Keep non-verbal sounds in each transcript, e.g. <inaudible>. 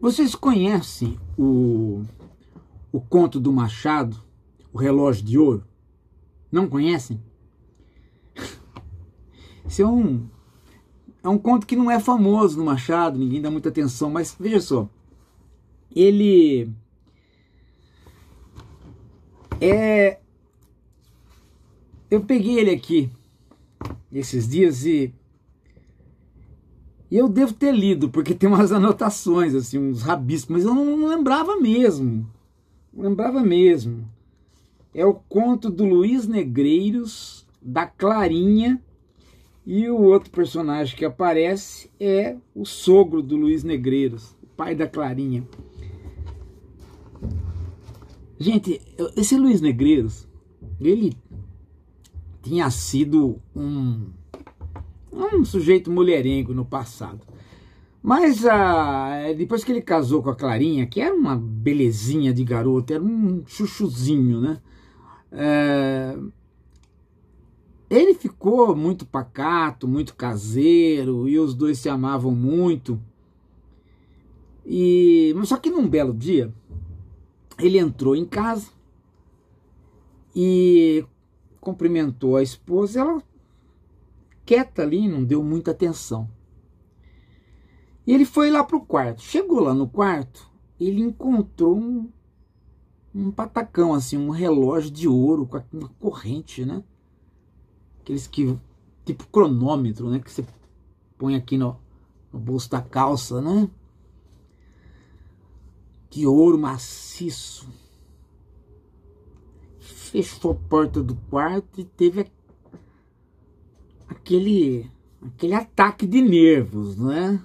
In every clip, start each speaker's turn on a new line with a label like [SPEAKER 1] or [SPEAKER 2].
[SPEAKER 1] Vocês conhecem o, o conto do Machado, O Relógio de Ouro? Não conhecem? <laughs> Esse é um, é um conto que não é famoso no Machado, ninguém dá muita atenção, mas veja só. Ele é. Eu peguei ele aqui esses dias e e eu devo ter lido, porque tem umas <laughs> anotações, assim, uns rabiscos, mas eu não, não lembrava mesmo. Não lembrava mesmo. É o conto do Luiz Negreiros, da Clarinha, e o outro personagem que aparece é o sogro do Luiz Negreiros, o pai da Clarinha. Gente, esse Luiz Negreiros, ele tinha sido um um sujeito mulherengo no passado. Mas ah, depois que ele casou com a Clarinha, que era uma belezinha de garoto, era um chuchuzinho, né? É, ele ficou muito pacato, muito caseiro, e os dois se amavam muito. E só que num belo dia, ele entrou em casa e cumprimentou a esposa, ela quieta ali, não deu muita atenção. E ele foi lá para o quarto. Chegou lá no quarto, ele encontrou um, um patacão, assim, um relógio de ouro com uma corrente, né? Aqueles que. tipo cronômetro, né? Que você põe aqui no, no bolso da calça, né? De ouro maciço. Fechou a porta do quarto e teve aquele, aquele ataque de nervos, né?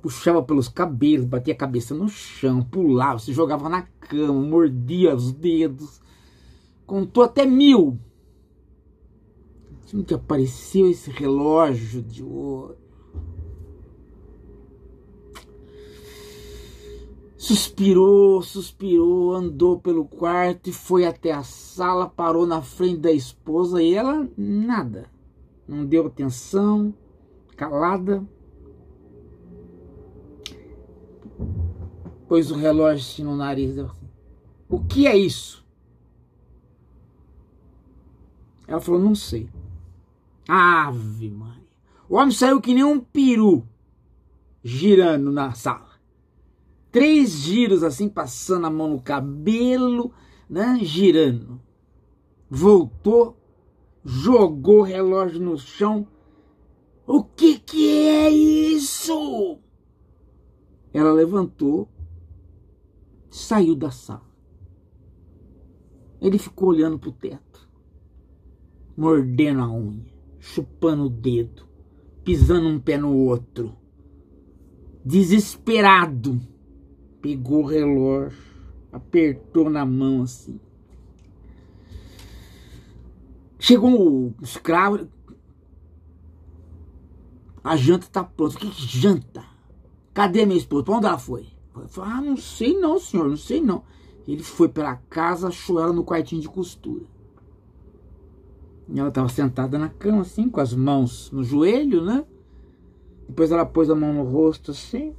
[SPEAKER 1] Puxava pelos cabelos, batia a cabeça no chão, pulava, se jogava na cama, mordia os dedos, contou até mil. Assim que apareceu esse relógio de ouro. Suspirou, suspirou, andou pelo quarto e foi até a sala, parou na frente da esposa e ela nada não deu atenção, calada. Pôs o relógio assim no nariz. Assim, o que é isso? Ela falou, não sei. Ave Maria. O homem saiu que nem um peru girando na sala. Três giros assim, passando a mão no cabelo, né? Girando. Voltou, jogou o relógio no chão. O que que é isso? Ela levantou, saiu da sala. Ele ficou olhando para o teto, mordendo a unha, chupando o dedo, pisando um pé no outro. Desesperado, pegou o relógio, apertou na mão assim. Chegou o escravo. A janta tá pronta. Que janta? Cadê minha esposa? Pra onde ela foi? Falei, ah, não sei não, senhor, não sei não. Ele foi pela casa, achou ela no quartinho de costura. E ela estava sentada na cama, assim, com as mãos no joelho, né? Depois ela pôs a mão no rosto, assim.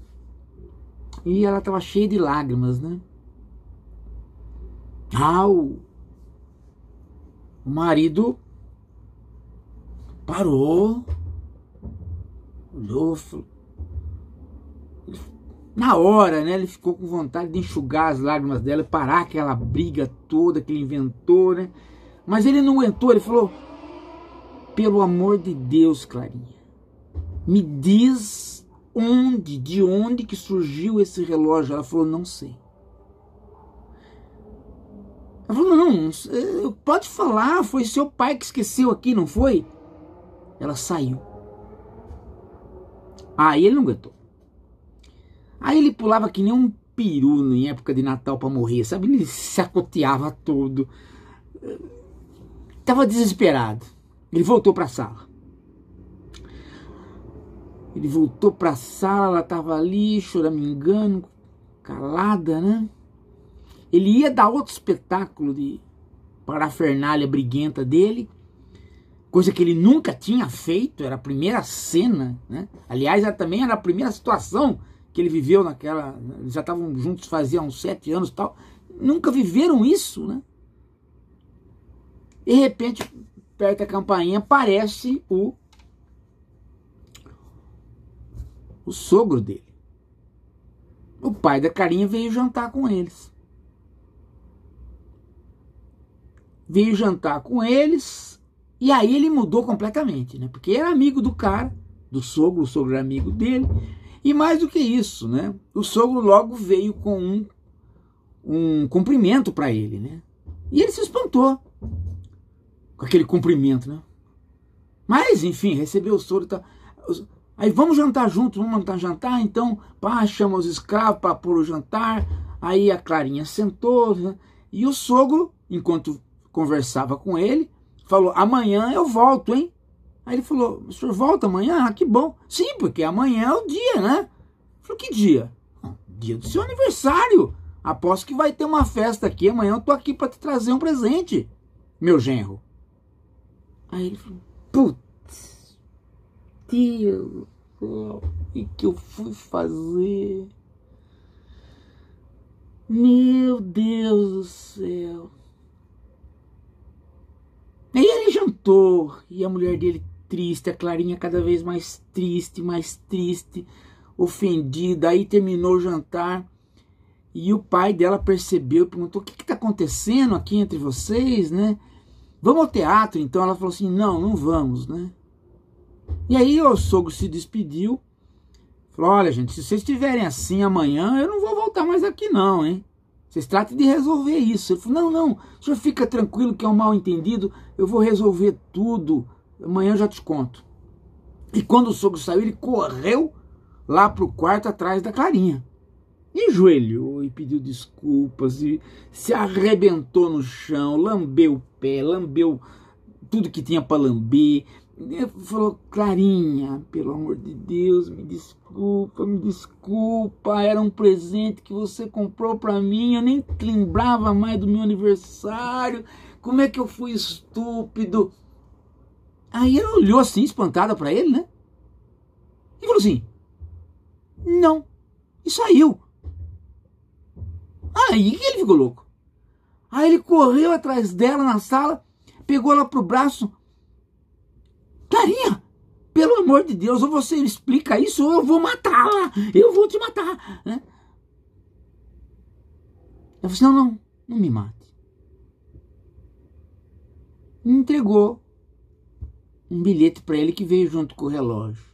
[SPEAKER 1] E ela estava cheia de lágrimas, né? Ah, o marido parou, olhou, na hora, né, ele ficou com vontade de enxugar as lágrimas dela, parar aquela briga toda que ele inventou, né? Mas ele não aguentou, ele falou: "Pelo amor de Deus, Clarinha, me diz onde, de onde que surgiu esse relógio?" Ela falou: "Não sei." Ela falou: Não, pode falar, foi seu pai que esqueceu aqui, não foi? Ela saiu. Aí ele não aguentou. Aí ele pulava que nem um peru em época de Natal para morrer, sabe? Ele se acoteava todo. Tava desesperado. Ele voltou para a sala. Ele voltou para a sala, ela tava ali, choramingando, calada, né? Ele ia dar outro espetáculo de parafernália briguenta dele, coisa que ele nunca tinha feito, era a primeira cena, né? Aliás, também era a primeira situação que ele viveu naquela. Já estavam juntos fazia uns sete anos tal. Nunca viveram isso, né? De repente, perto da campainha, aparece o, o sogro dele. O pai da carinha veio jantar com eles. Veio jantar com eles e aí ele mudou completamente, né? Porque era amigo do cara, do sogro, o sogro era amigo dele. E mais do que isso, né? O sogro logo veio com um, um cumprimento para ele, né? E ele se espantou com aquele cumprimento, né? Mas, enfim, recebeu o sogro e tá... Aí vamos jantar juntos, vamos jantar, jantar. Então, pá, chama os escravos para pôr o jantar. Aí a Clarinha sentou, né? e o sogro, enquanto conversava com ele, falou: Amanhã eu volto, hein? Aí ele falou: O senhor volta amanhã? Ah, que bom. Sim, porque amanhã é o dia, né? Falou: Que dia? dia do seu aniversário. Aposto que vai ter uma festa aqui. Amanhã eu tô aqui para te trazer um presente, meu genro. Aí ele falou: Putz, Deus, o que eu fui fazer? Meu Deus do céu. Aí e a mulher dele triste, a Clarinha cada vez mais triste, mais triste, ofendida. Aí terminou o jantar e o pai dela percebeu, perguntou: O que está acontecendo aqui entre vocês, né? Vamos ao teatro? Então ela falou assim: Não, não vamos, né? E aí o sogro se despediu. Falou: Olha, gente, se vocês estiverem assim amanhã, eu não vou voltar mais aqui, não, hein? Vocês tratem de resolver isso. Ele falou: Não, não, o senhor fica tranquilo que é um mal entendido, eu vou resolver tudo. Amanhã eu já te conto. E quando o sogro saiu, ele correu lá para o quarto atrás da Clarinha. E joelhou e pediu desculpas e se arrebentou no chão, lambeu o pé, lambeu tudo que tinha para lamber, falou, Clarinha, pelo amor de Deus, me desculpa, me desculpa, era um presente que você comprou para mim, eu nem lembrava mais do meu aniversário, como é que eu fui estúpido? Aí ela olhou assim, espantada para ele, né? E falou assim, não, e saiu. Aí ele ficou louco. Aí ele correu atrás dela na sala, pegou ela pro braço, Clarinha, pelo amor de Deus, ou você explica isso ou eu vou matá-la. Eu vou te matar. Né? Eu falei assim, não, não, não me mate. Entregou um bilhete para ele que veio junto com o relógio.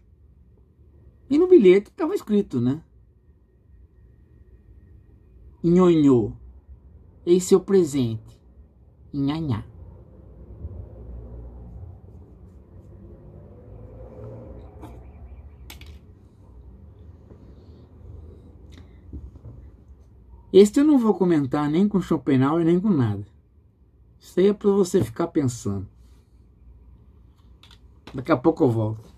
[SPEAKER 1] E no bilhete estava escrito, né? Nhonhô, esse é o presente. Nhanhá. Este eu não vou comentar nem com Schopenhauer nem com nada. Isso aí é para você ficar pensando. Daqui a pouco eu volto.